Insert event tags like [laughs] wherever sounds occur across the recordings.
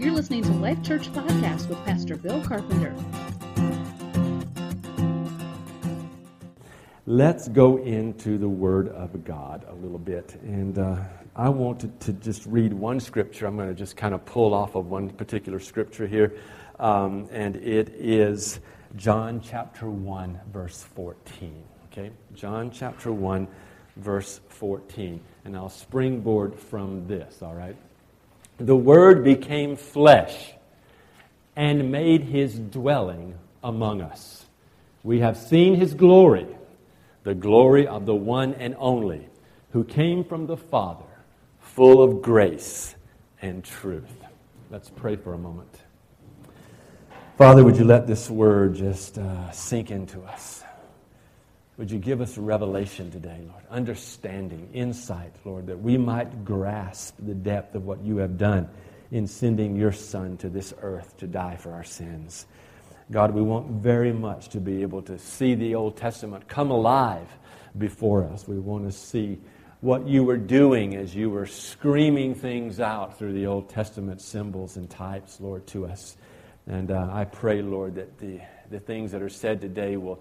You're listening to Life Church Podcast with Pastor Bill Carpenter. Let's go into the Word of God a little bit. And uh, I want to, to, just read one scripture. I'm going to just kind of pull off of one particular scripture here. Um, and it is John chapter 1, verse 14. Okay? John chapter 1, verse 14. And I'll springboard from this, all right? The Word became flesh and made his dwelling among us. We have seen his glory, the glory of the one and only, who came from the Father, full of grace and truth. Let's pray for a moment. Father, would you let this word just uh, sink into us? Would you give us revelation today, Lord? Understanding, insight, Lord, that we might grasp the depth of what you have done in sending your Son to this earth to die for our sins. God, we want very much to be able to see the Old Testament come alive before us. We want to see what you were doing as you were screaming things out through the Old Testament symbols and types, Lord, to us. And uh, I pray, Lord, that the, the things that are said today will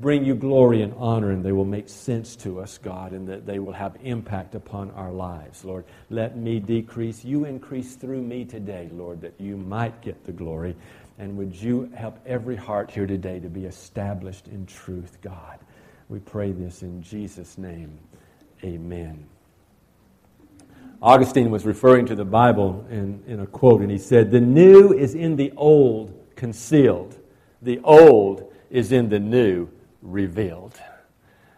bring you glory and honor, and they will make sense to us, God, and that they will have impact upon our lives, Lord. Let me decrease, you increase through me today, Lord, that you might get the glory. And would you help every heart here today to be established in truth, God? We pray this in Jesus' name. Amen. Augustine was referring to the Bible in, in a quote, and he said, The new is in the old concealed, the old is in the new revealed.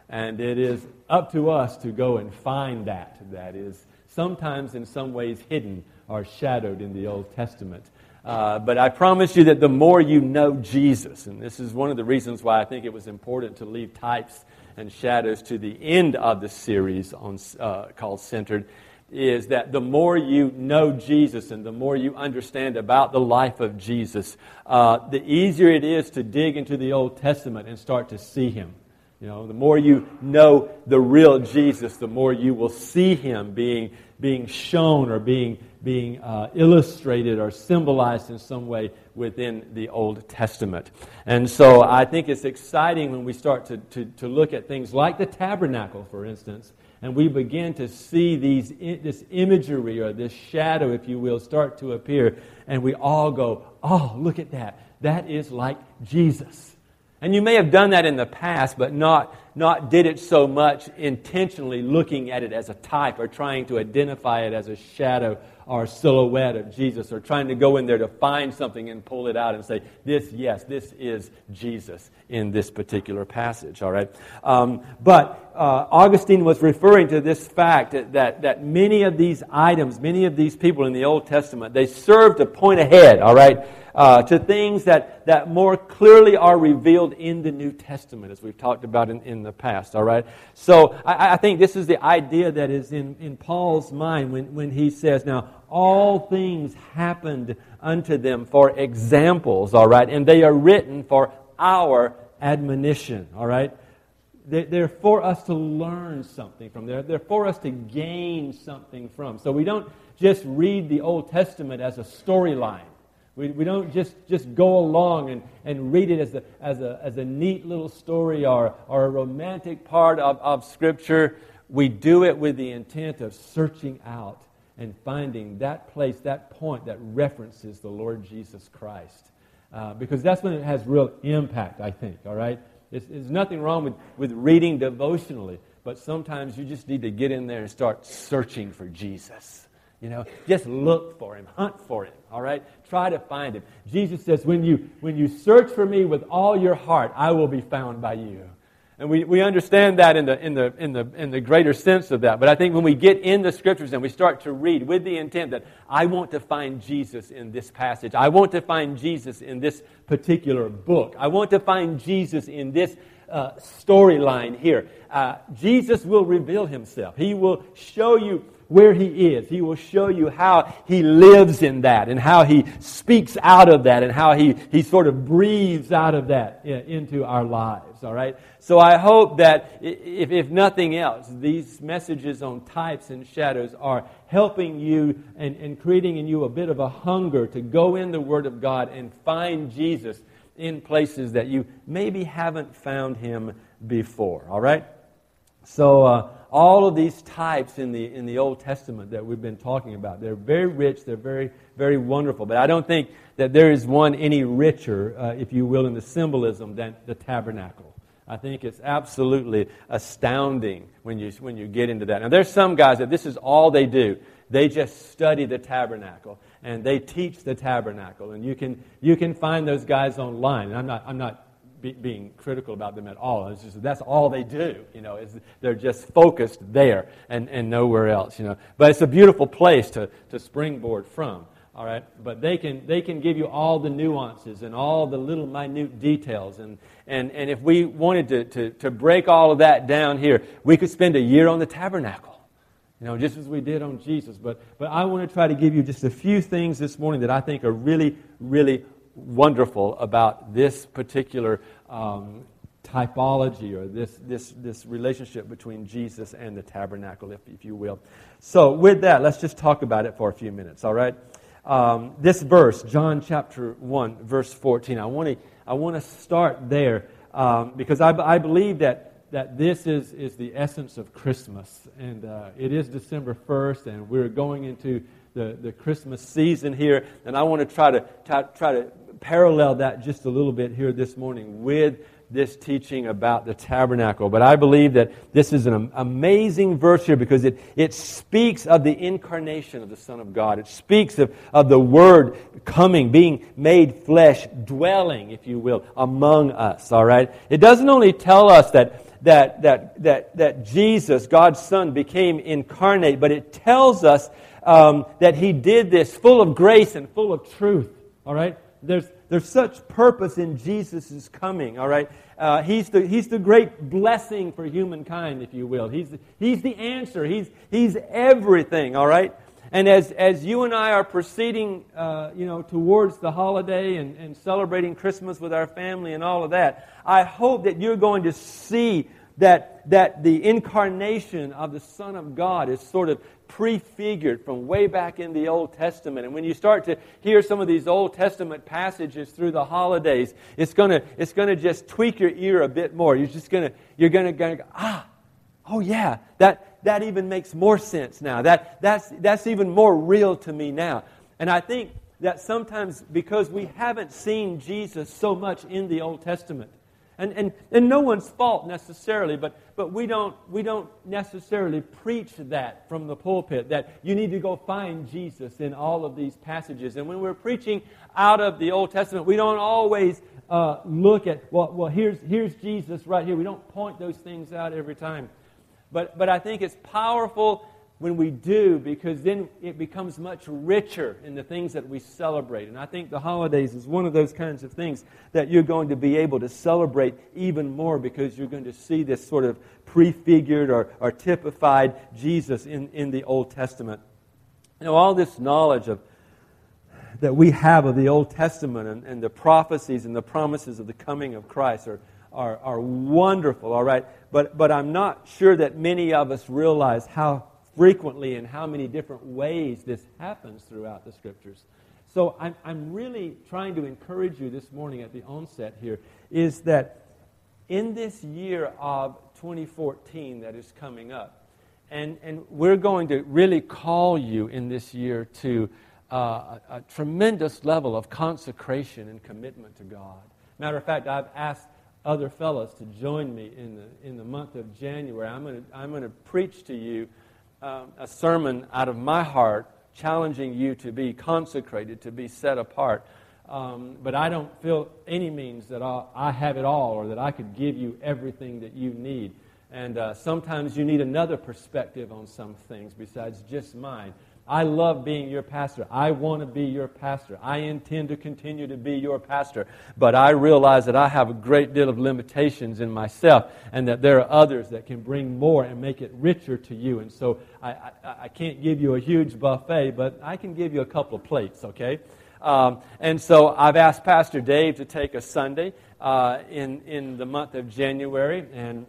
And it is up to us to go and find that. That is sometimes in some ways hidden or shadowed in the Old Testament. Uh, but I promise you that the more you know Jesus, and this is one of the reasons why I think it was important to leave types and shadows to the end of the series on, uh, called Centered, is that the more you know Jesus and the more you understand about the life of Jesus, uh, the easier it is to dig into the Old Testament and start to see Him. You know, the more you know the real Jesus, the more you will see Him being, being shown or being, being uh, illustrated or symbolized in some way within the Old Testament. And so I think it's exciting when we start to, to, to look at things like the tabernacle, for instance, and we begin to see these, this imagery or this shadow, if you will, start to appear, and we all go, Oh, look at that. That is like Jesus. And you may have done that in the past, but not, not did it so much intentionally looking at it as a type or trying to identify it as a shadow or silhouette of Jesus or trying to go in there to find something and pull it out and say, this, yes, this is Jesus in this particular passage, all right? Um, but uh, Augustine was referring to this fact that, that, that many of these items, many of these people in the Old Testament, they serve to point ahead, all right? uh, to things that, that more clearly are revealed in the New Testament, as we've talked about in, in the past, all right? So I, I think this is the idea that is in, in Paul's mind when, when he says, Now, all things happened unto them for examples, all right? And they are written for our admonition, all right? They're for us to learn something from. They're, they're for us to gain something from. So we don't just read the Old Testament as a storyline. We, we don't just, just go along and, and read it as a, as, a, as a neat little story or, or a romantic part of, of Scripture. We do it with the intent of searching out and finding that place, that point that references the Lord Jesus Christ. Uh, because that's when it has real impact, I think, all right? It's, there's nothing wrong with, with reading devotionally, but sometimes you just need to get in there and start searching for Jesus. You know, just look for him, hunt for him, all right? Try to find him. Jesus says, when you, when you search for me with all your heart, I will be found by you. And we, we understand that in the, in, the, in, the, in the greater sense of that. But I think when we get in the scriptures and we start to read with the intent that I want to find Jesus in this passage, I want to find Jesus in this particular book, I want to find Jesus in this uh, storyline here, uh, Jesus will reveal himself. He will show you where He is. He will show you how He lives in that and how He speaks out of that and how He, he sort of breathes out of that into our lives, all right? So I hope that, if, if nothing else, these messages on types and shadows are helping you and, and creating in you a bit of a hunger to go in the Word of God and find Jesus in places that you maybe haven't found Him before, all right? So, uh, all of these types in the, in the Old Testament that we've been talking about, they're very rich, they're very, very wonderful. But I don't think that there is one any richer, uh, if you will, in the symbolism than the tabernacle. I think it's absolutely astounding when you, when you get into that. Now, there's some guys that this is all they do. They just study the tabernacle and they teach the tabernacle. And you can, you can find those guys online. And I'm not, I'm not be, being critical about them at all. It's just that's all they do. You know, is they're just focused there and, and nowhere else. You know, but it's a beautiful place to, to springboard from. All right, but they can they can give you all the nuances and all the little minute details. And and, and if we wanted to, to, to break all of that down here, we could spend a year on the tabernacle. You know, just as we did on Jesus. But, but I want to try to give you just a few things this morning that I think are really, really wonderful about this particular um, typology or this, this, this relationship between Jesus and the tabernacle, if, if you will. So, with that, let's just talk about it for a few minutes, all right? Um, this verse, John chapter 1, verse 14, I want to, I want to start there um, because I, I believe that, that this is, is the essence of Christmas. And uh, it is December 1st, and we're going into the, the Christmas season here. And I want to try to, try, try to parallel that just a little bit here this morning with this teaching about the tabernacle. But I believe that this is an amazing verse here because it, it speaks of the incarnation of the Son of God. It speaks of, of the Word coming, being made flesh, dwelling, if you will, among us. All right? It doesn't only tell us that. That, that, that, that Jesus, God's Son, became incarnate, but it tells us um, that He did this full of grace and full of truth. All right? There's, there's such purpose in Jesus' coming, all right? Uh, he's, the, he's the great blessing for humankind, if you will. He's the, he's the answer. He's, he's everything, all right? And as, as you and I are proceeding, uh, you know, towards the holiday and, and celebrating Christmas with our family and all of that, I hope that you're going to see that, that the incarnation of the Son of God is sort of prefigured from way back in the Old Testament. And when you start to hear some of these Old Testament passages through the holidays, it's going to it's gonna just tweak your ear a bit more. You're just going to, you're going to go, ah, oh yeah, that, that even makes more sense now. That, that's, that's even more real to me now. And I think that sometimes because we haven't seen Jesus so much in the Old Testament, and, and, and no one's fault necessarily, but, but we, don't, we don't necessarily preach that from the pulpit, that you need to go find Jesus in all of these passages. And when we're preaching out of the Old Testament, we don't always uh, look at, well, well here's, here's Jesus right here. We don't point those things out every time. But, but I think it's powerful when we do because then it becomes much richer in the things that we celebrate. And I think the holidays is one of those kinds of things that you're going to be able to celebrate even more because you're going to see this sort of prefigured or, or typified Jesus in, in the Old Testament. You know, all this knowledge of that we have of the Old Testament and, and the prophecies and the promises of the coming of Christ are, are, are wonderful, all right? But, but I'm not sure that many of us realize how frequently and how many different ways this happens throughout the scriptures. So I'm, I'm really trying to encourage you this morning at the onset here is that in this year of 2014 that is coming up, and, and we're going to really call you in this year to uh, a, a tremendous level of consecration and commitment to God. Matter of fact, I've asked other fellows to join me in the, in the month of January. I'm going to, I'm going to preach to you um, a sermon out of my heart challenging you to be consecrated, to be set apart. Um, but I don't feel any means that I'll, I have it all or that I could give you everything that you need. And uh, sometimes you need another perspective on some things besides just mine. I love being your pastor. I want to be your pastor. I intend to continue to be your pastor. But I realize that I have a great deal of limitations in myself and that there are others that can bring more and make it richer to you. And so I, I, I can't give you a huge buffet, but I can give you a couple of plates, okay? Um, and so I've asked Pastor Dave to take a Sunday uh, in, in the month of January, and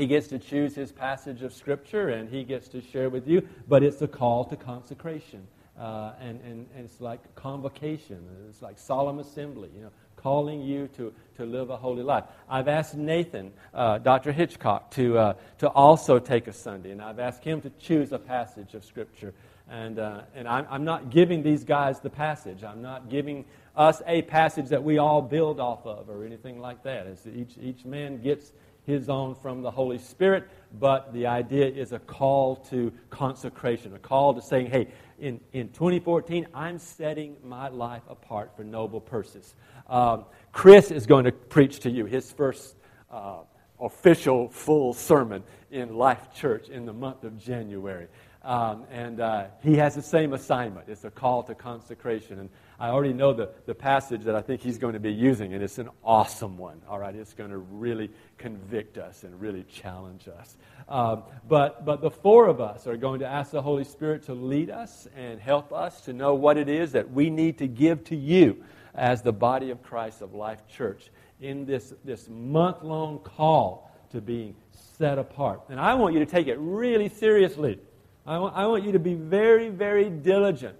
he gets to choose his passage of Scripture and he gets to share with you, but it's a call to consecration. Uh, and, and, and it's like convocation. It's like solemn assembly, you know, calling you to, to live a holy life. I've asked Nathan, uh, Dr. Hitchcock, to, uh, to also take a Sunday, and I've asked him to choose a passage of Scripture and, uh, and I'm, I'm not giving these guys the passage. I'm not giving us a passage that we all build off of or anything like that. It's each, each man gets his own from the Holy Spirit, but the idea is a call to consecration, a call to saying, hey, in, in 2014, I'm setting my life apart for noble purposes. Um, Chris is going to preach to you his first uh, official full sermon in Life Church in the month of January. Um, and uh, he has the same assignment. It's a call to consecration. And I already know the, the passage that I think he's going to be using, and it's an awesome one. All right, it's going to really convict us and really challenge us. Um, but, but the four of us are going to ask the Holy Spirit to lead us and help us to know what it is that we need to give to you as the body of Christ of Life Church in this, this month long call to being set apart. And I want you to take it really seriously. I want, I want you to be very, very diligent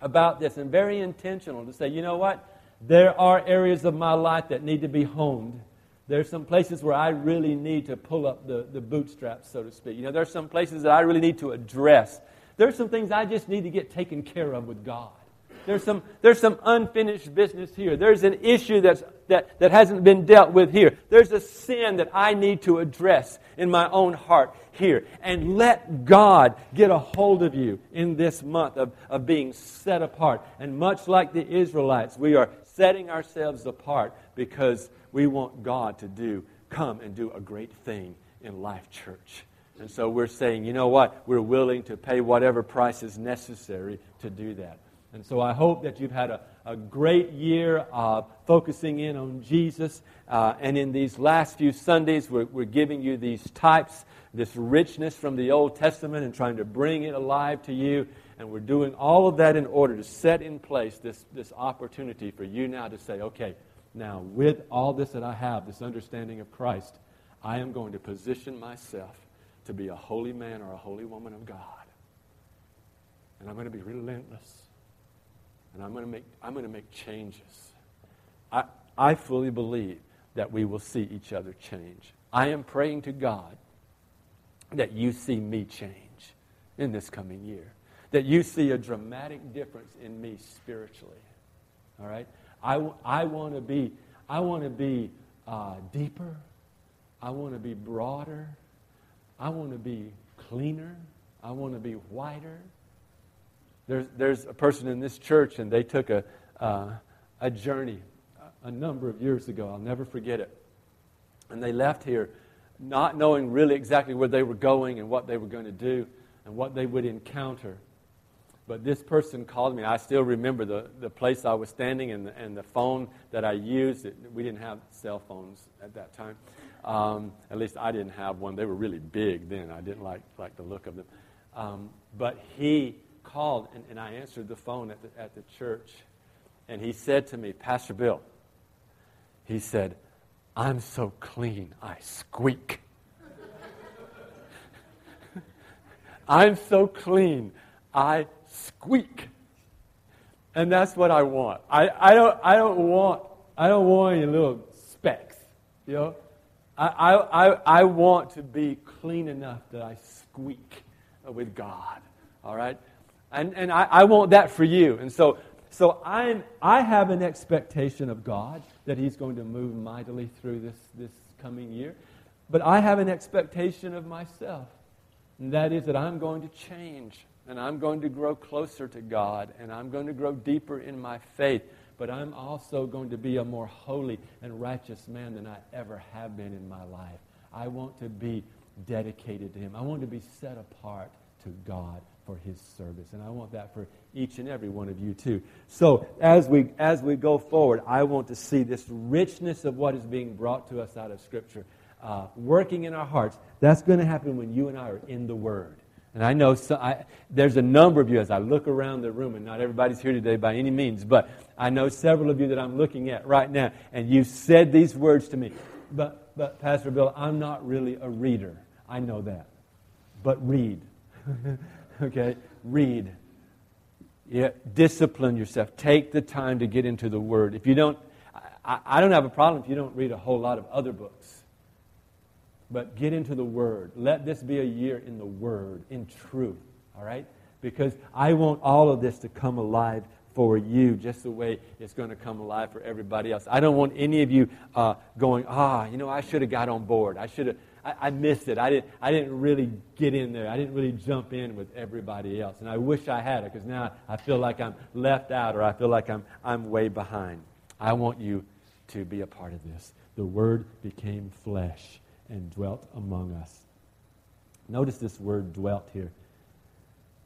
about this and very intentional to say, you know what? There are areas of my life that need to be honed. There's some places where I really need to pull up the, the bootstraps, so to speak. You know, there's some places that I really need to address. There's some things I just need to get taken care of with God. There's some, there's some unfinished business here. There's an issue that's, that, that hasn't been dealt with here. There's a sin that I need to address in my own heart here. And let God get a hold of you in this month of, of being set apart. And much like the Israelites, we are setting ourselves apart because we want God to do, come and do a great thing in Life Church. And so we're saying, you know what? We're willing to pay whatever price is necessary to do that. And so I hope that you've had a, a great year uh, focusing in on Jesus. Uh, and in these last few Sundays, we're, we're giving you these types, this richness from the Old Testament, and trying to bring it alive to you. And we're doing all of that in order to set in place this, this opportunity for you now to say, okay, now with all this that I have, this understanding of Christ, I am going to position myself to be a holy man or a holy woman of God. And I'm going to be relentless and I'm going to make, I'm going to make changes. I, I fully believe that we will see each other change. I am praying to God that you see me change in this coming year, that you see a dramatic difference in me spiritually. All right? I, I want to be, I want to be uh, deeper. I want to be broader. I want to be cleaner. I want to be whiter. There's, there's a person in this church, and they took a, uh, a journey a number of years ago. I'll never forget it. And they left here not knowing really exactly where they were going and what they were going to do and what they would encounter. But this person called me. I still remember the, the place I was standing and the, and the phone that I used. It, we didn't have cell phones at that time. Um, at least I didn't have one. They were really big then. I didn't like, like the look of them. Um, but he called and, and I answered the phone at the, at the church. And he said to me, Pastor Bill, he said, I'm so clean, I squeak. [laughs] I'm so clean, I squeak. And that's what I want. I, I, don't, I, don't, want, I don't want any little specks, you know? I, I, I want to be clean enough that I squeak with God, all right? And, and I, I want that for you. And so, so I'm, I have an expectation of God that He's going to move mightily through this, this coming year. But I have an expectation of myself. And that is that I'm going to change. And I'm going to grow closer to God. And I'm going to grow deeper in my faith. But I'm also going to be a more holy and righteous man than I ever have been in my life. I want to be dedicated to Him. I want to be set apart to God for his service. And I want that for each and every one of you too. So as we as we go forward, I want to see this richness of what is being brought to us out of Scripture uh, working in our hearts. That's going to happen when you and I are in the Word. And I know so, I, there's a number of you as I look around the room, and not everybody's here today by any means, but I know several of you that I'm looking at right now, and you've said these words to me. But, but Pastor Bill, I'm not really a reader. I know that. But read. [laughs] [laughs] okay? Read. Yeah, discipline yourself. Take the time to get into the Word. If you don't, I, I don't have a problem if you don't read a whole lot of other books. But get into the Word. Let this be a year in the Word, in truth. All right? Because I want all of this to come alive for you just the way it's going to come alive for everybody else. I don't want any of you uh, going, ah, you know, I should have got on board. I should have I, I, missed it. I didn't, I didn't really get in there. I didn't really jump in with everybody else. And I wish I had it because now I feel like I'm left out or I feel like I'm, I'm way behind. I want you to be a part of this. The Word became flesh and dwelt among us. Notice this word dwelt here.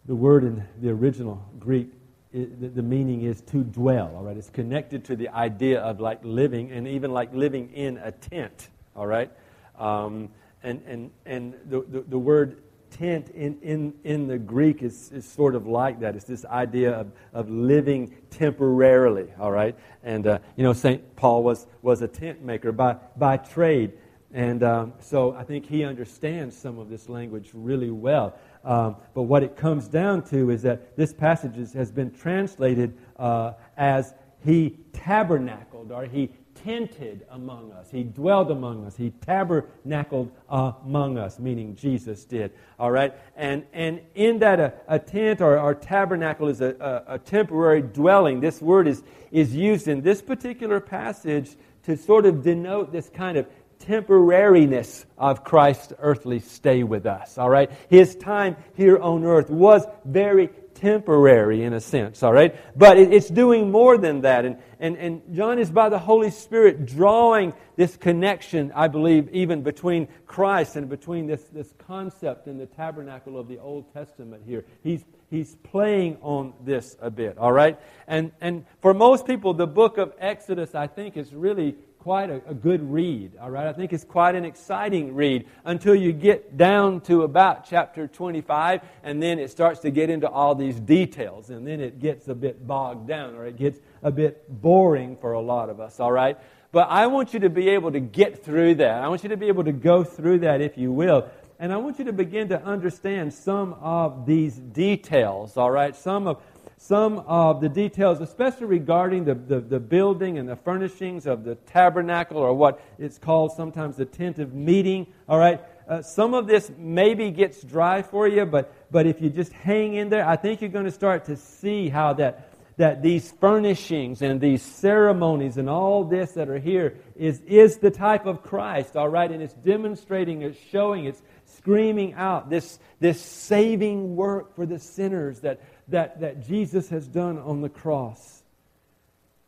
The word in the original Greek, the meaning is to dwell, all right? It's connected to the idea of like living and even like living in a tent, all right? Um, and, and, and the, the, the word tent in, in, in the Greek is, is sort of like that. It's this idea of, of living temporarily, all right? And, uh, you know, St. Paul was, was a tent maker by, by trade. And um, so I think he understands some of this language really well. Um, but what it comes down to is that this passage has been translated uh, as he tabernacled or he tented among us. He dwelled among us. He tabernacled among us, meaning Jesus did. All right? And, and in that, uh, a, a tent or, or tabernacle is a, a, a temporary dwelling. This word is, is used in this particular passage to sort of denote this kind of temporariness of Christ's earthly stay with us. All right? His time here on earth was very temporary in a sense, all right? But it, it's doing more than that. And, and, and John is by the Holy Spirit drawing this connection, I believe, even between Christ and between this, this concept in the tabernacle of the Old Testament here. He's, he's playing on this a bit, all right? And, and for most people, the book of Exodus, I think, is really quite a, a, good read, all right? I think it's quite an exciting read until you get down to about chapter 25, and then it starts to get into all these details, and then it gets a bit bogged down, or it gets a bit boring for a lot of us, all right? But I want you to be able to get through that. I want you to be able to go through that, if you will. And I want you to begin to understand some of these details, all right? Some of some of the details, especially regarding the, the, the, building and the furnishings of the tabernacle, or what it's called sometimes the tent of meeting. All right, uh, some of this maybe gets dry for you, but, but if you just hang in there, I think you're going to start to see how that, that these furnishings and these ceremonies and all this that are here is, is the type of Christ, all right? And it's demonstrating, it's showing, it's screaming out this, this saving work for the sinners that, that, that Jesus has done on the cross.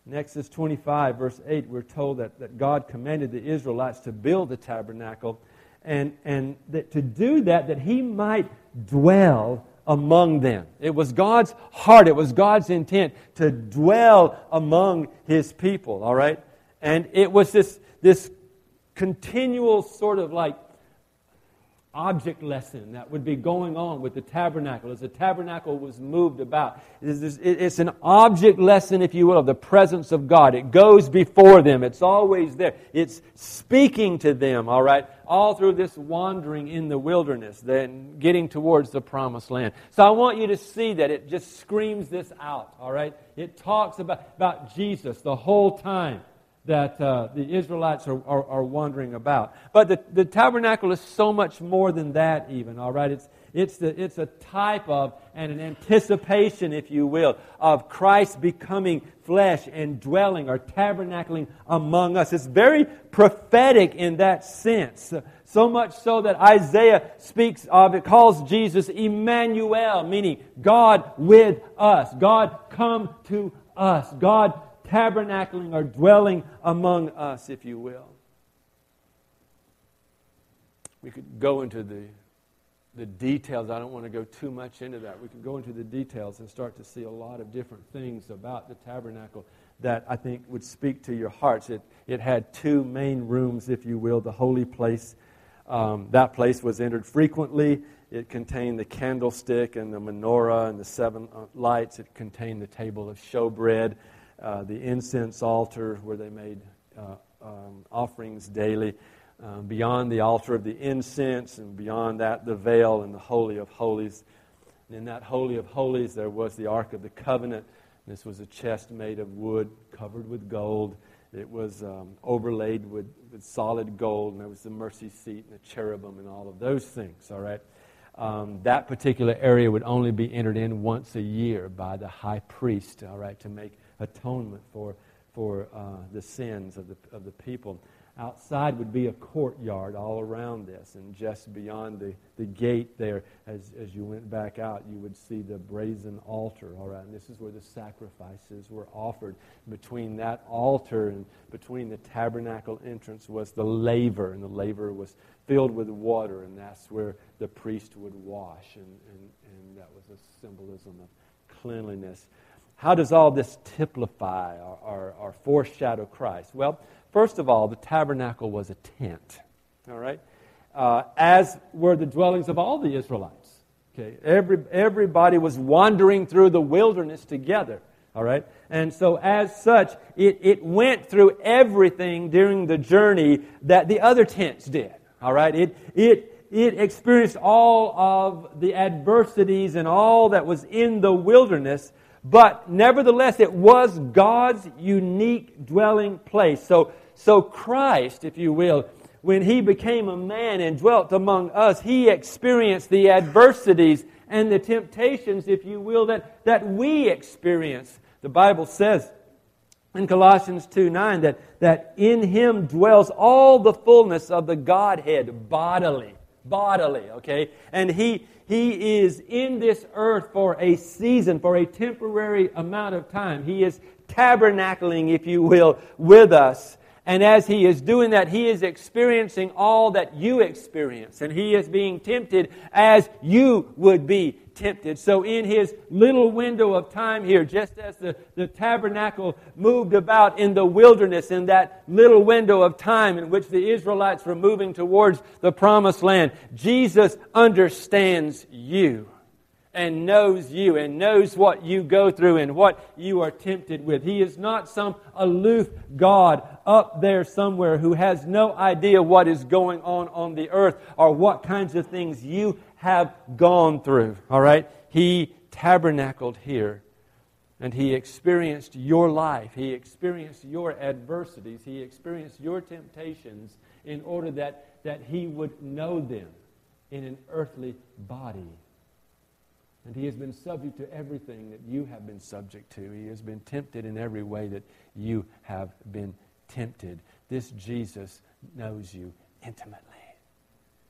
In Exodus 25, verse 8, we're told that, that God commanded the Israelites to build the tabernacle and, and that to do that, that he might dwell among them. It was God's heart, it was God's intent to dwell among his people, all right? And it was this, this continual sort of like object lesson that would be going on with the tabernacle as the tabernacle was moved about. It's an object lesson, if you will, of the presence of God. It goes before them, it's always there. It's speaking to them, all right, all through this wandering in the wilderness, then getting towards the promised land. So I want you to see that it just screams this out, all right? It talks about, about Jesus the whole time that uh, the Israelites are, are, are, wondering about. But the, the tabernacle is so much more than that, even, all right? It's, it's, the, it's a type of and an anticipation, if you will, of Christ becoming flesh and dwelling or tabernacling among us. It's very prophetic in that sense. So much so that Isaiah speaks of it, calls Jesus Emmanuel, meaning God with us. God come to us. God tabernacling or dwelling among us, if you will. We could go into the the details. I don't want to go too much into that. We could go into the details and start to see a lot of different things about the tabernacle that I think would speak to your hearts. It, it had two main rooms, if you will, the holy place. Um, that place was entered frequently. It contained the candlestick and the menorah and the seven uh, lights. It contained the table of showbread, uh, the incense altar where they made uh, um, offerings daily. Um, beyond the altar of the incense, and beyond that, the veil and the Holy of Holies. And in that Holy of Holies, there was the Ark of the Covenant. This was a chest made of wood covered with gold. It was um, overlaid with, with solid gold, and there was the mercy seat and the cherubim and all of those things, all right? Um, that particular area would only be entered in once a year by the high priest, all right, to make atonement for, for uh, the sins of the, of the people. Outside would be a courtyard all around this, and just beyond the, the gate there, as, as you went back out, you would see the brazen altar, all right, and this is where the sacrifices were offered. Between that altar and between the tabernacle entrance was the laver, and the laver was filled with water, and that's where the priest would wash, and, and, and that was a symbolism of cleanliness. How does all this typify or, or, or foreshadow Christ? Well, First of all, the tabernacle was a tent, all right? Uh, as were the dwellings of all the Israelites. Okay, Every, everybody was wandering through the wilderness together, all right? And so, as such, it, it went through everything during the journey that the other tents did, all right? It, it, it experienced all of the adversities and all that was in the wilderness but nevertheless, it was God's unique dwelling place. So, so Christ, if you will, when he became a man and dwelt among us, he experienced the adversities and the temptations, if you will, that, that we experience. The Bible says in Colossians 2 9 that, that in him dwells all the fullness of the Godhead bodily. Bodily, okay? And he, he is in this earth for a season, for a temporary amount of time. He is tabernacling, if you will, with us. And as he is doing that, he is experiencing all that you experience. And he is being tempted as you would be tempted. So, in his little window of time here, just as the, the tabernacle moved about in the wilderness, in that little window of time in which the Israelites were moving towards the promised land, Jesus understands you and knows you and knows what you go through and what you are tempted with. He is not some aloof God up there somewhere who has no idea what is going on on the earth or what kinds of things you have gone through. All right? He tabernacled here and he experienced your life. He experienced your adversities. He experienced your temptations in order that, that he would know them in an earthly body. And he has been subject to everything that you have been subject to. He has been tempted in every way that you have been tempted. This Jesus knows you intimately.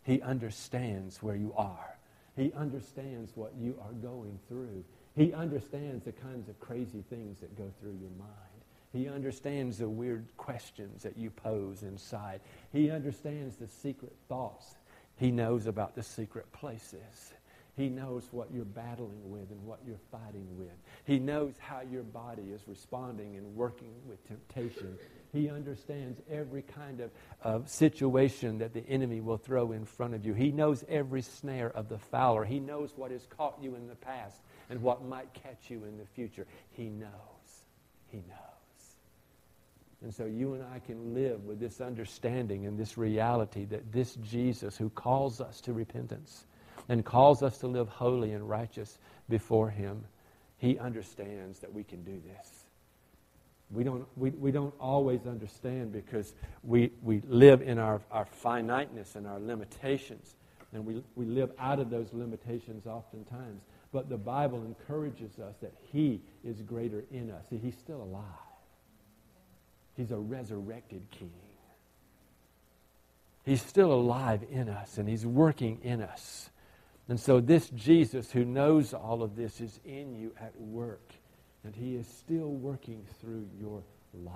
He understands where you are. He understands what you are going through. He understands the kinds of crazy things that go through your mind. He understands the weird questions that you pose inside. He understands the secret thoughts. He knows about the secret places. He knows what you're battling with and what you're fighting with. He knows how your body is responding and working with temptation. He understands every kind of, of situation that the enemy will throw in front of you. He knows every snare of the fowler. He knows what has caught you in the past and what might catch you in the future. He knows. He knows. And so you and I can live with this understanding and this reality that this Jesus who calls us to repentance, and calls us to live holy and righteous before Him, He understands that we can do this. We don't, we, we don't always understand because we, we live in our, our finiteness and our limitations. And we, we live out of those limitations oftentimes. But the Bible encourages us that He is greater in us. See, He's still alive. He's a resurrected King. He's still alive in us, and He's working in us. And so, this Jesus who knows all of this is in you at work, and he is still working through your life.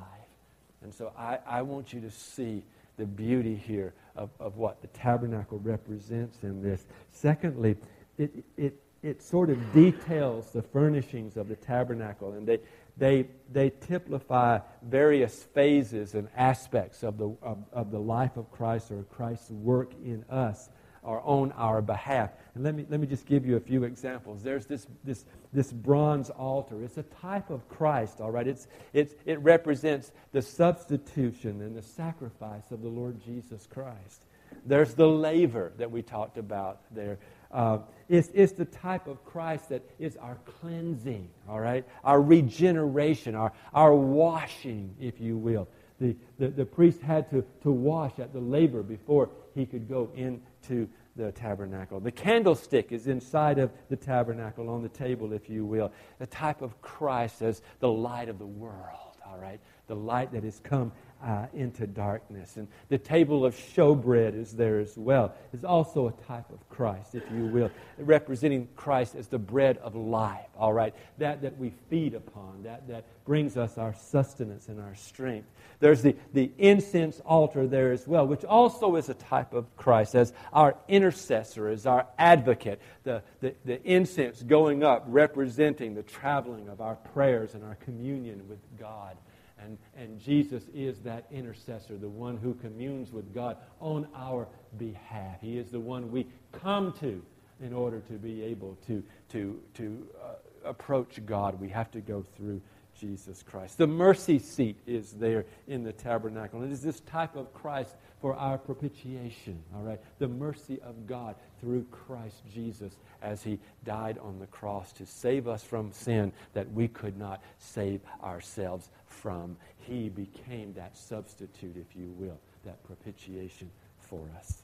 And so, I, I want you to see the beauty here of, of what the tabernacle represents in this. Secondly, it, it, it sort of details the furnishings of the tabernacle, and they, they, they typify various phases and aspects of the, of, of the life of Christ or Christ's work in us on our behalf. And let me, let me just give you a few examples. There's this, this, this bronze altar. It's a type of Christ, all right? It's, it's, it represents the substitution and the sacrifice of the Lord Jesus Christ. There's the laver that we talked about there. Uh, it's, it's the type of Christ that is our cleansing, all right? Our regeneration, our, our washing, if you will. The, the, the priest had to, to wash at the laver before he could go into the tabernacle. The candlestick is inside of the tabernacle on the table, if you will. The type of Christ as the light of the world, all right? The light that has come uh, into darkness. And the table of showbread is there as well. It's also a type of Christ, if you will, representing Christ as the bread of life, all right? That that we feed upon, that, that brings us our sustenance and our strength. There's the, the incense altar there as well, which also is a type of Christ as our intercessor, as our advocate. The, the, the incense going up representing the traveling of our prayers and our communion with God. And, and Jesus is that intercessor, the one who communes with God on our behalf. He is the one we come to in order to be able to, to, to uh, approach God. We have to go through Jesus Christ. The mercy seat is there in the tabernacle. It is this type of Christ for our propitiation, all right? The mercy of God through Christ Jesus as he died on the cross to save us from sin that we could not save ourselves from. He became that substitute, if you will, that propitiation for us.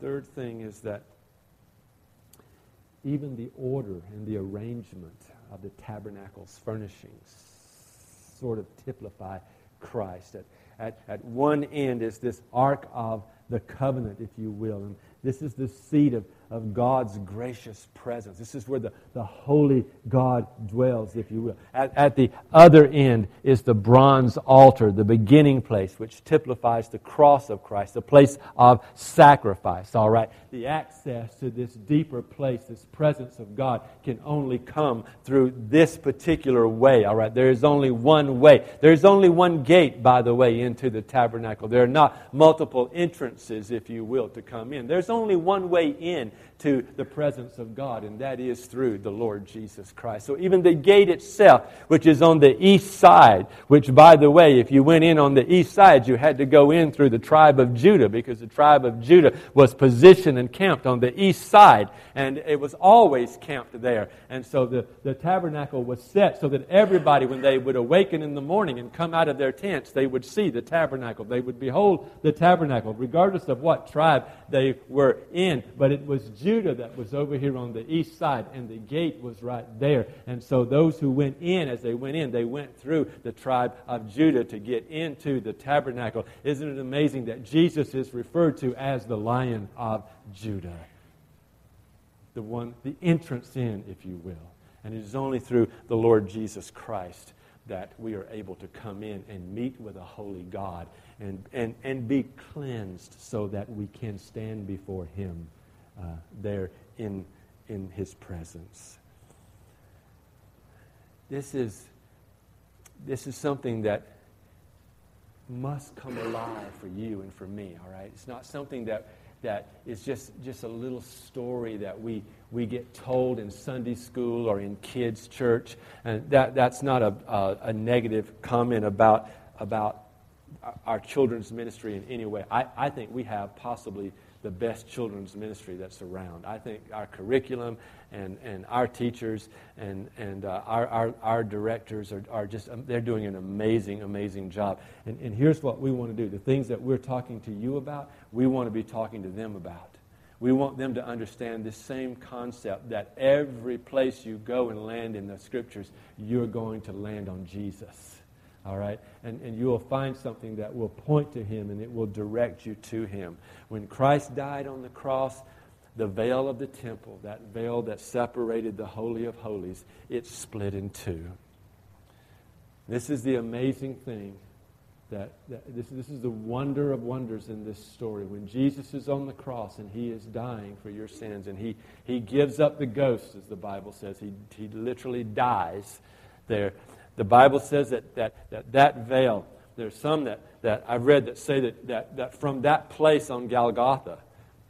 Third thing is that even the order and the arrangement of the tabernacle's furnishings sort of typify Christ. At, at, at one end is this Ark of the Covenant, if you will. And this is the seat of, of God's gracious presence. This is where the, the holy God dwells, if you will. At, at the other end is the bronze altar, the beginning place, which typifies the cross of Christ, the place of sacrifice, all right? The access to this deeper place, this presence of God, can only come through this particular way, all right? There is only one way. There is only one gate, by the way, into the tabernacle. There are not multiple entrances, if you will, to come in. There's only one way in to the presence of God, and that is through the Lord Jesus Christ. So even the gate itself, which is on the east side, which, by the way, if you went in on the east side, you had to go in through the tribe of Judah because the tribe of Judah was positioned and camped on the east side, and it was always camped there. And so the, the tabernacle was set so that everybody, when they would awaken in the morning and come out of their tents, they would see the tabernacle. They would behold the tabernacle, regardless of what tribe they were in. But it was Judah that was over here on the east side, and the gate was right there. And so those who went in, as they went in, they went through the tribe of Judah to get into the tabernacle. Isn't it amazing that Jesus is referred to as the Lion of Judah? The one, the entrance in, if you will. And it is only through the Lord Jesus Christ that we are able to come in and meet with a holy God and, and, and be cleansed so that we can stand before Him uh, there in, in his presence. This is, this is something that must come alive for you and for me, all right? It's not something that, that is just, just a little story that we, we get told in Sunday school or in kids' church. And that, that's not a, a, a negative comment about, about our children's ministry in any way. I, I think we have possibly the best children's ministry that's around. I think our curriculum and, and our teachers and, and uh, our, our, our directors are, are just, um, they're doing an amazing, amazing job. And, and here's what we want to do the things that we're talking to you about, we want to be talking to them about. We want them to understand this same concept that every place you go and land in the scriptures, you're going to land on Jesus all right? And, and you will find something that will point to him and it will direct you to him. When Christ died on the cross, the veil of the temple, that veil that separated the Holy of Holies, it split in two. This is the amazing thing that, that this, this is the wonder of wonders in this story. When Jesus is on the cross and he is dying for your sins, and he, he gives up the ghost, as the Bible says, he, he literally dies there. The Bible says that that, that, that veil, there's some that, that I've read that say that, that, that from that place on Golgotha,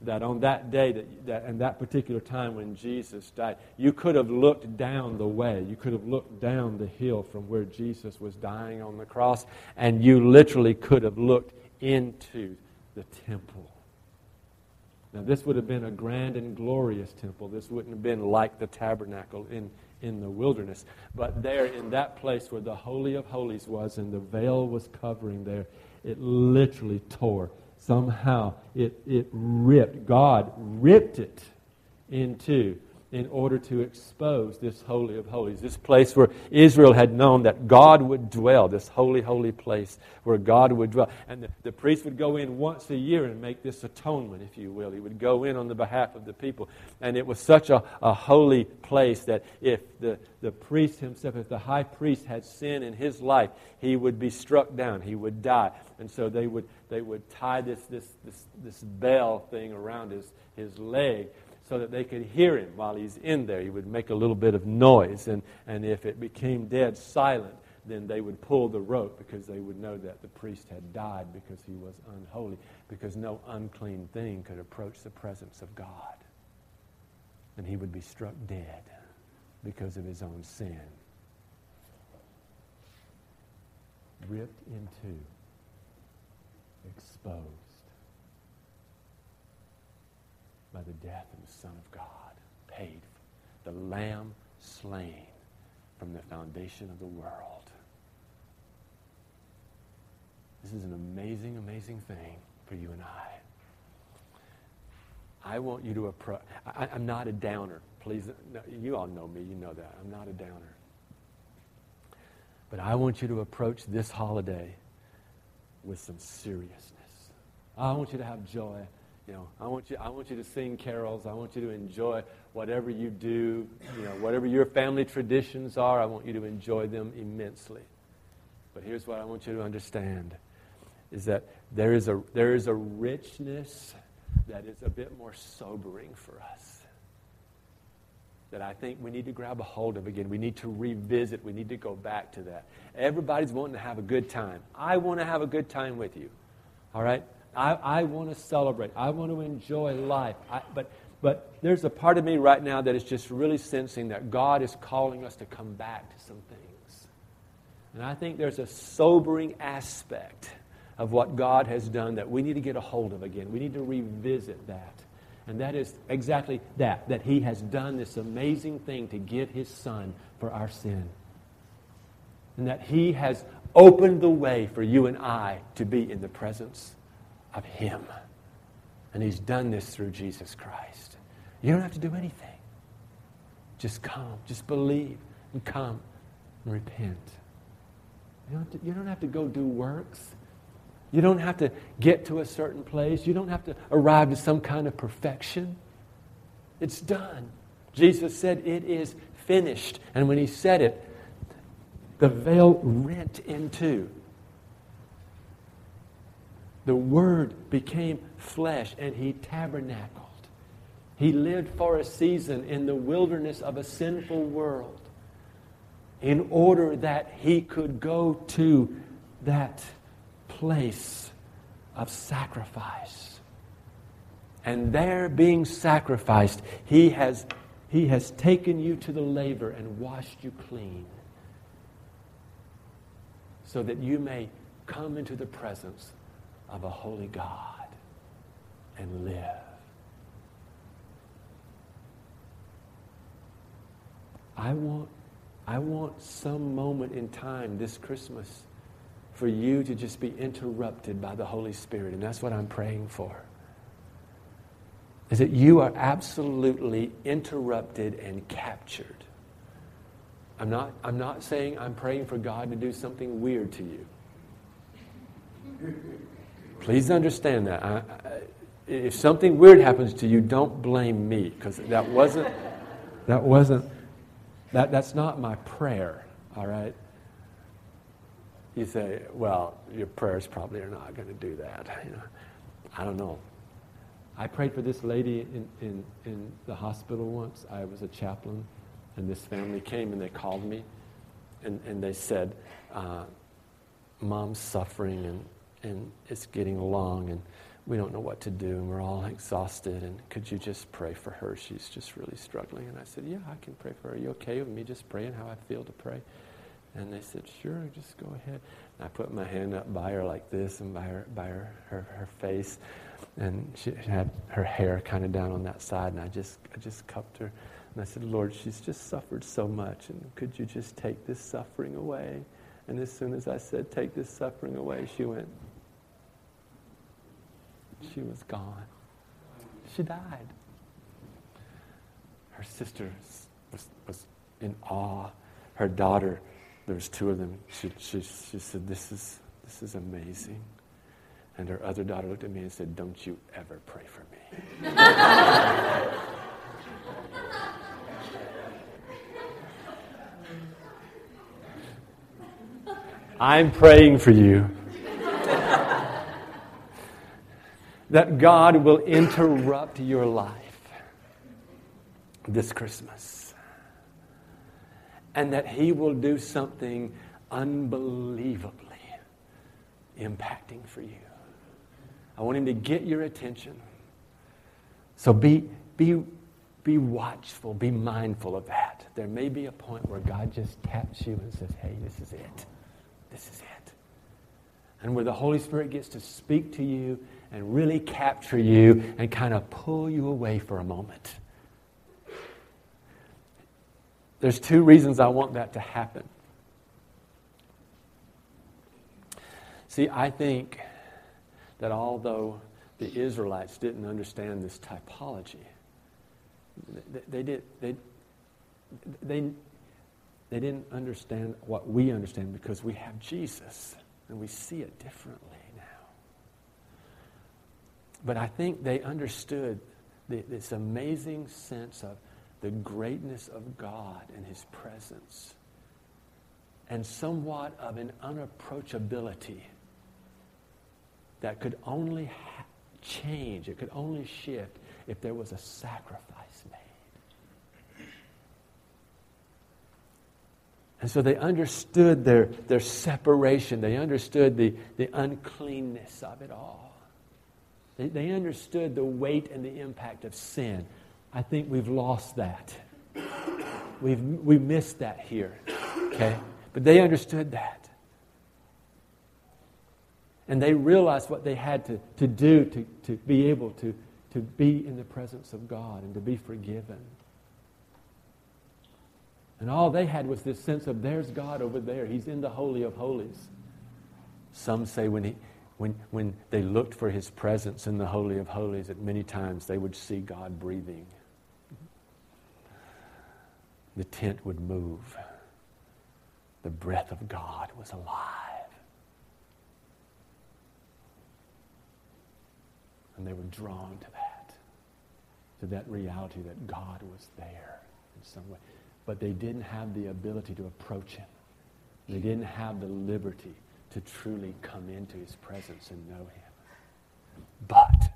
that on that day that, that and that particular time when Jesus died, you could have looked down the way. You could have looked down the hill from where Jesus was dying on the cross, and you literally could have looked into the temple. Now, this would have been a grand and glorious temple. This wouldn't have been like the tabernacle in, in the wilderness. But there, in that place where the Holy of Holies was and the veil was covering there, it literally tore somehow it, it ripped, God ripped it in two in order to expose this Holy of Holies, this place where Israel had known that God would dwell, this holy, holy place where God would dwell. And the, the priest would go in once a year and make this atonement, if you will. He would go in on the behalf of the people. And it was such a, a holy place that if the, the priest himself, if the high priest had sin in his life, he would be struck down, he would die. And so they would, they would tie this, this, this, this bell thing around his, his leg so that they could hear him while he's in there. He would make a little bit of noise, and, and if it became dead silent, then they would pull the rope because they would know that the priest had died because he was unholy, because no unclean thing could approach the presence of God. And he would be struck dead because of his own sin. Ripped in two, exposed by the death of the Son of God, paid, the Lamb slain from the foundation of the world. This is an amazing, amazing thing for you and I. I want you to approach. I, am not a downer. Please, no, you all know me. You know that. I'm not a downer. But I want you to approach this holiday with some seriousness. I want you to have joy. You know, I want you, I want you to sing carols. I want you to enjoy whatever you do. You know, whatever your family traditions are, I want you to enjoy them immensely. But here's what I want you to understand is that there is a, there is a richness that is a bit more sobering for us. That I think we need to grab a hold of again. We need to revisit. We need to go back to that. Everybody's wanting to have a good time. I want to have a good time with you. All right? I, I want to celebrate. I want to enjoy life. I, but, but there's a part of me right now that is just really sensing that God is calling us to come back to some things. And I think there's a sobering aspect of what God has done that we need to get a hold of again. We need to revisit that. And that is exactly that, that He has done this amazing thing to give His Son for our sin. And that He has opened the way for you and I to be in the presence of Him. And He's done this through Jesus Christ. You don't have to do anything. Just come, just believe, and come and repent. You don't, to, you don't have to go do works. You don't have to get to a certain place. You don't have to arrive to some kind of perfection. It's done. Jesus said, It is finished. And when he said it, the veil rent in two the Word became flesh and He tabernacled. He lived for a season in the wilderness of a sinful world in order that He could go to that place of sacrifice. And there, being sacrificed, He has, he has taken you to the laver and washed you clean so that you may come into the presence of a holy God and live. I want, I want some moment in time this Christmas for you to just be interrupted by the Holy Spirit, and that's what I'm praying for. Is that you are absolutely interrupted and captured. I'm not, I'm not saying I'm praying for God to do something weird to you. [laughs] Please understand that. I, I, if something weird happens to you, don't blame me because that wasn't that wasn't that, that's not my prayer. All right. you say, well, your prayers probably are not going to do that. You know, I don't know. I prayed for this lady in, in, in the hospital once. I was a chaplain, and this family came and they called me, and, and they said, uh, Mom's suffering, and, and it's getting long, and we don't know what to do, and we're all exhausted, and could you just pray for her? She's just really struggling. And I said, Yeah, I can pray for her. Are you okay with me just praying how I feel to pray? And they said, Sure, just go ahead. And I put my hand up by her like this and by her, by her, her, her face and she had her hair kind of down on that side, and I just, I just cupped her. And I said, Lord, she's just suffered so much, and could you just take this suffering away? And as soon as I said, take this suffering away, she went, she was gone. She died. Her sister was, was in awe. Her daughter, there was two of them, she, she, she said, this is, this is amazing. And her other daughter looked at me and said, Don't you ever pray for me. [laughs] I'm praying for you that God will interrupt your life this Christmas and that He will do something unbelievably impacting for you. I want him to get your attention. So be, be, be watchful, be mindful of that. There may be a point where God just taps you and says, hey, this is it. This is it. And where the Holy Spirit gets to speak to you and really capture you and kind of pull you away for a moment. There's two reasons I want that to happen. See, I think that although the Israelites didn't understand this typology, they, they did, they, they, they didn't understand what we understand because we have Jesus and we see it differently. But I think they understood the, this amazing sense of the greatness of God and His presence and somewhat of an unapproachability that could only ha- change, it could only shift if there was a sacrifice made. And so they understood their, their separation, they understood the, the uncleanness of it all. They, understood the weight and the impact of sin. I think we've lost that. We've we missed that here. Okay? But they understood that. And they realized what they had to, to do to, to be able to, to be in the presence of God and to be forgiven. And all they had was this sense of there's God over there. He's in the Holy of Holies. Some say when, he, when, when they looked for his presence in the Holy of Holies, that many times they would see God breathing. The tent would move. The breath of God was alive. And they were drawn to that, to that reality that God was there in some way. But they didn't have the ability to approach him. They didn't have the liberty to truly come into his presence and know him. But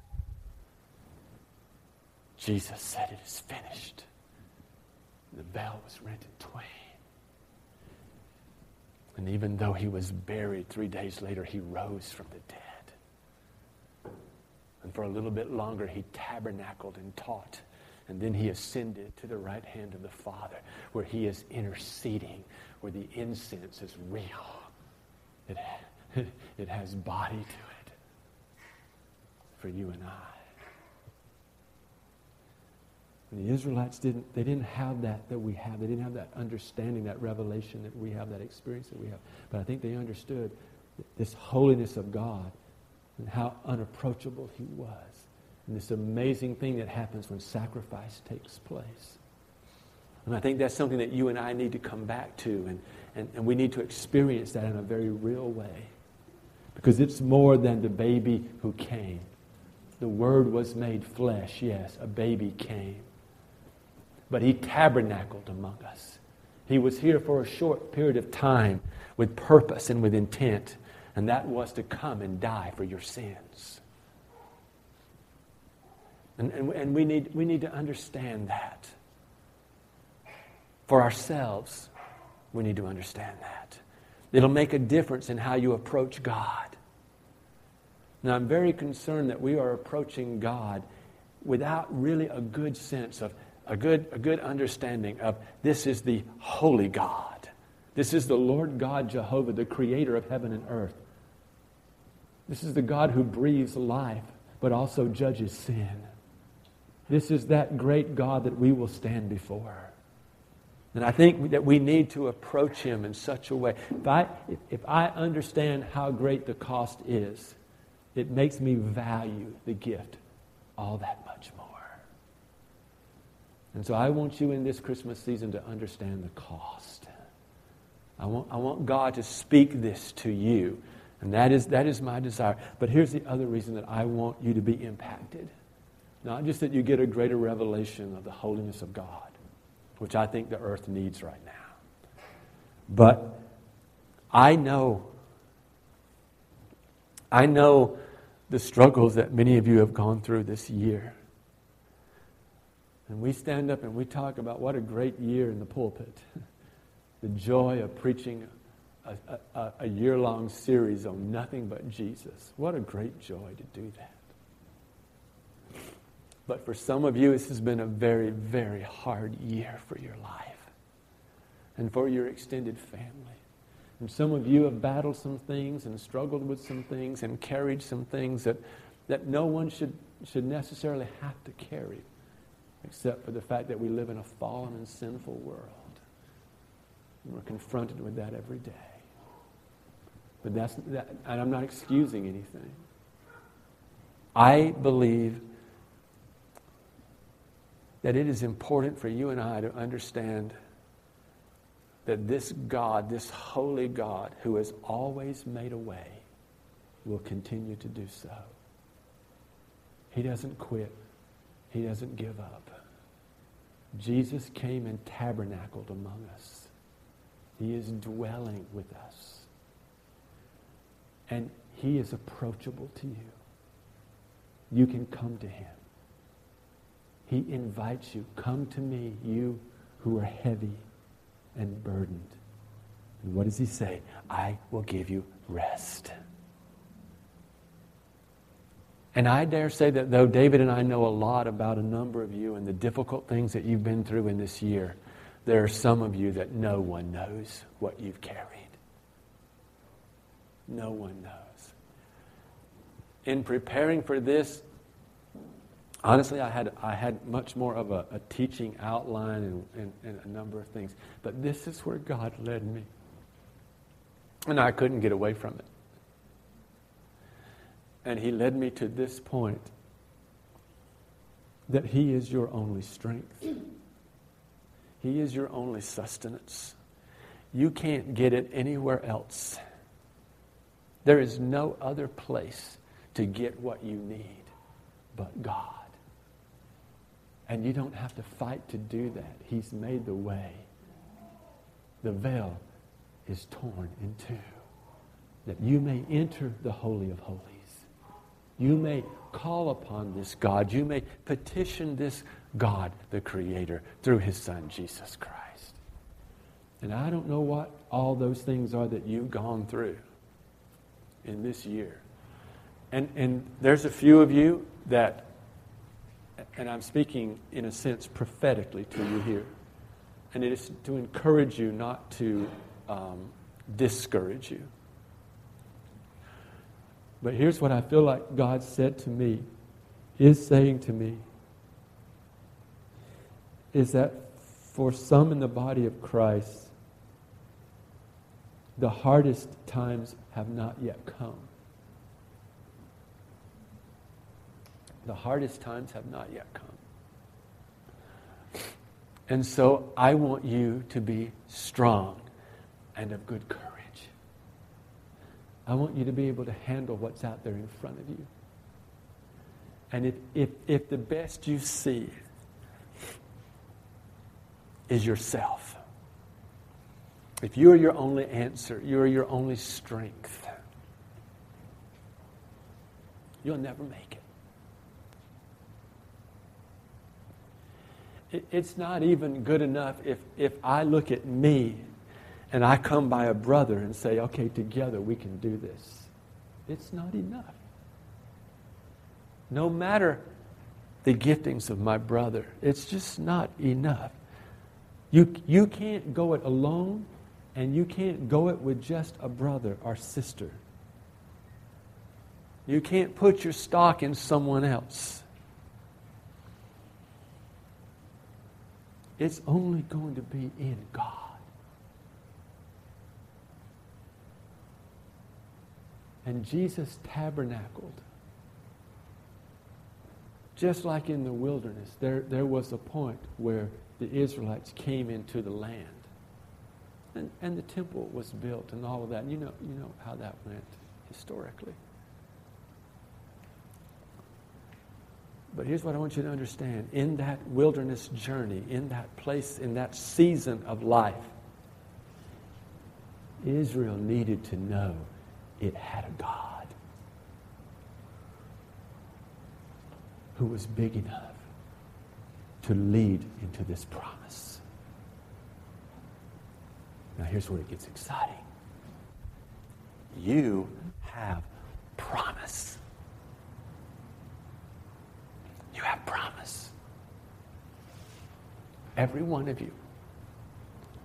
Jesus said, It is finished. The veil was rent in twain. And even though he was buried three days later, he rose from the dead. And for a little bit longer, he tabernacled and taught. And then he ascended to the right hand of the Father, where he is interceding, where the incense is real. It, [laughs] it has body to it for you and I. And the Israelites didn't, they didn't have that that we have. They didn't have that understanding, that revelation that we have, that experience that we have. But I think they understood this holiness of God and how unapproachable he was. And this amazing thing that happens when sacrifice takes place. And I think that's something that you and I need to come back to, and, and, and we need to experience that in a very real way. Because it's more than the baby who came. The Word was made flesh, yes, a baby came. But He tabernacled among us. He was here for a short period of time with purpose and with intent, and that was to come and die for your sins. And, and, and we, need, we need to understand that. For ourselves, we need to understand that. It'll make a difference in how you approach God. Now, I'm very concerned that we are approaching God without really a good sense of, a good, a good understanding of this is the holy God. This is the Lord God Jehovah, the creator of heaven and earth. This is the God who breathes life, but also judges sin. This is that great God that we will stand before. And I think that we need to approach him in such a way. If I, if, I understand how great the cost is, it makes me value the gift all that much more. And so I want you in this Christmas season to understand the cost. I want, I want God to speak this to you. And that is, that is my desire. But here's the other reason that I want you to be impacted. Not just that you get a greater revelation of the holiness of God, which I think the earth needs right now. But I know, I know the struggles that many of you have gone through this year. And we stand up and we talk about what a great year in the pulpit. [laughs] the joy of preaching a, a, a year long series on nothing but Jesus. What a great joy to do that. But for some of you, this has been a very, very hard year for your life and for your extended family. And some of you have battled some things and struggled with some things and carried some things that, that no one should, should necessarily have to carry, except for the fact that we live in a fallen and sinful world. And we're confronted with that every day. But that's, that, and I'm not excusing anything. I believe that it is important for you and I to understand that this God, this holy God who has always made a way, will continue to do so. He doesn't quit, He doesn't give up. Jesus came and tabernacled among us, He is dwelling with us. And He is approachable to you. You can come to Him. He invites you, come to me, you who are heavy and burdened. And what does he say? I will give you rest. And I dare say that though David and I know a lot about a number of you and the difficult things that you've been through in this year, there are some of you that no one knows what you've carried. No one knows. In preparing for this, honestly, I had, I had much more of a, a teaching outline and, and, and, a number of things. But this is where God led me. And I couldn't get away from it. And He led me to this point that He is your only strength, He is your only sustenance. You can't get it anywhere else. There is no other place to get what you need but God. And you don't have to fight to do that. He's made the way. The veil is torn in two that you may enter the Holy of Holies. You may call upon this God. You may petition this God, the Creator, through His Son, Jesus Christ. And I don't know what all those things are that you've gone through in this year. And, and there's a few of you that and I'm speaking in a sense prophetically to you here. And it is to encourage you, not to um, discourage you. But here's what I feel like God said to me, is saying to me, is that for some in the body of Christ, the hardest times have not yet come. The hardest times have not yet come. And so I want you to be strong and of good courage. I want you to be able to handle what's out there in front of you. And if, if, if the best you see is yourself, if you are your only answer, you are your only strength, you'll never make it. It's not even good enough if, if I look at me and I come by a brother and say, okay, together we can do this. It's not enough. No matter the giftings of my brother, it's just not enough. You, you can't go it alone, and you can't go it with just a brother or sister. You can't put your stock in someone else. It's only going to be in God. And Jesus tabernacled. Just like in the wilderness, there, there was a point where the Israelites came into the land. And, and the temple was built and all of that. And you know, you know how that went historically. But here's what I want you to understand. In that wilderness journey, in that place, in that season of life, Israel needed to know it had a God who was big enough to lead into this promise. Now, here's where it gets exciting. You have promise. You have promise. Every one of you,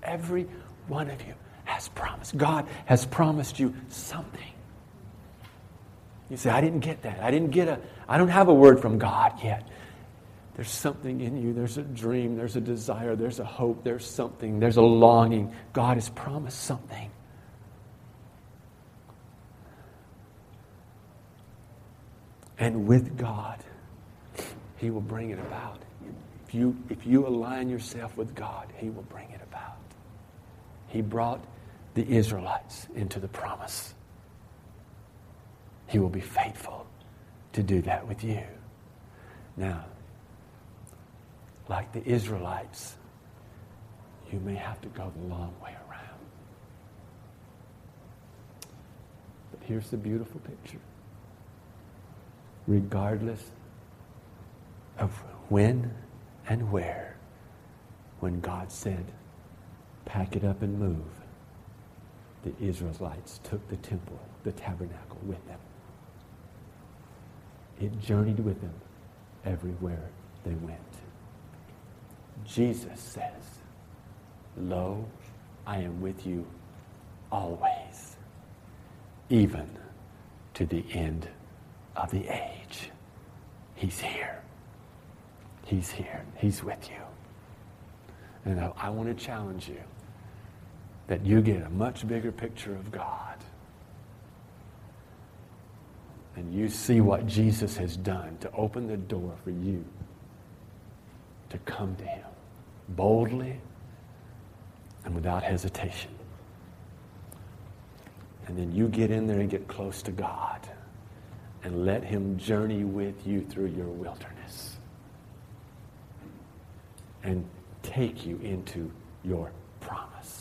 every one of you has promised. God has promised you something. You say, I didn't get that. I didn't get a, I don't have a word from God yet. There's something in you. There's a dream. There's a desire. There's a hope. There's something. There's a longing. God has promised something. And with God, He will bring it about. If you, if you align yourself with God, He will bring it about. He brought the Israelites into the promise. He will be faithful to do that with you. Now, like the Israelites, you may have to go the long way around. But here's the beautiful picture. Regardless of when and where, when God said, pack it up and move, the Israelites took the temple, the tabernacle with them. It journeyed with them everywhere they went. Jesus says, Lo, I am with you always, even to the end of the age. He's here. He's here. He's with you. And I, I want to challenge you that you get a much bigger picture of God. And you see what Jesus has done to open the door for you to come to Him boldly and without hesitation. And then you get in there and get close to God and let Him journey with you through your wilderness and take you into your promise.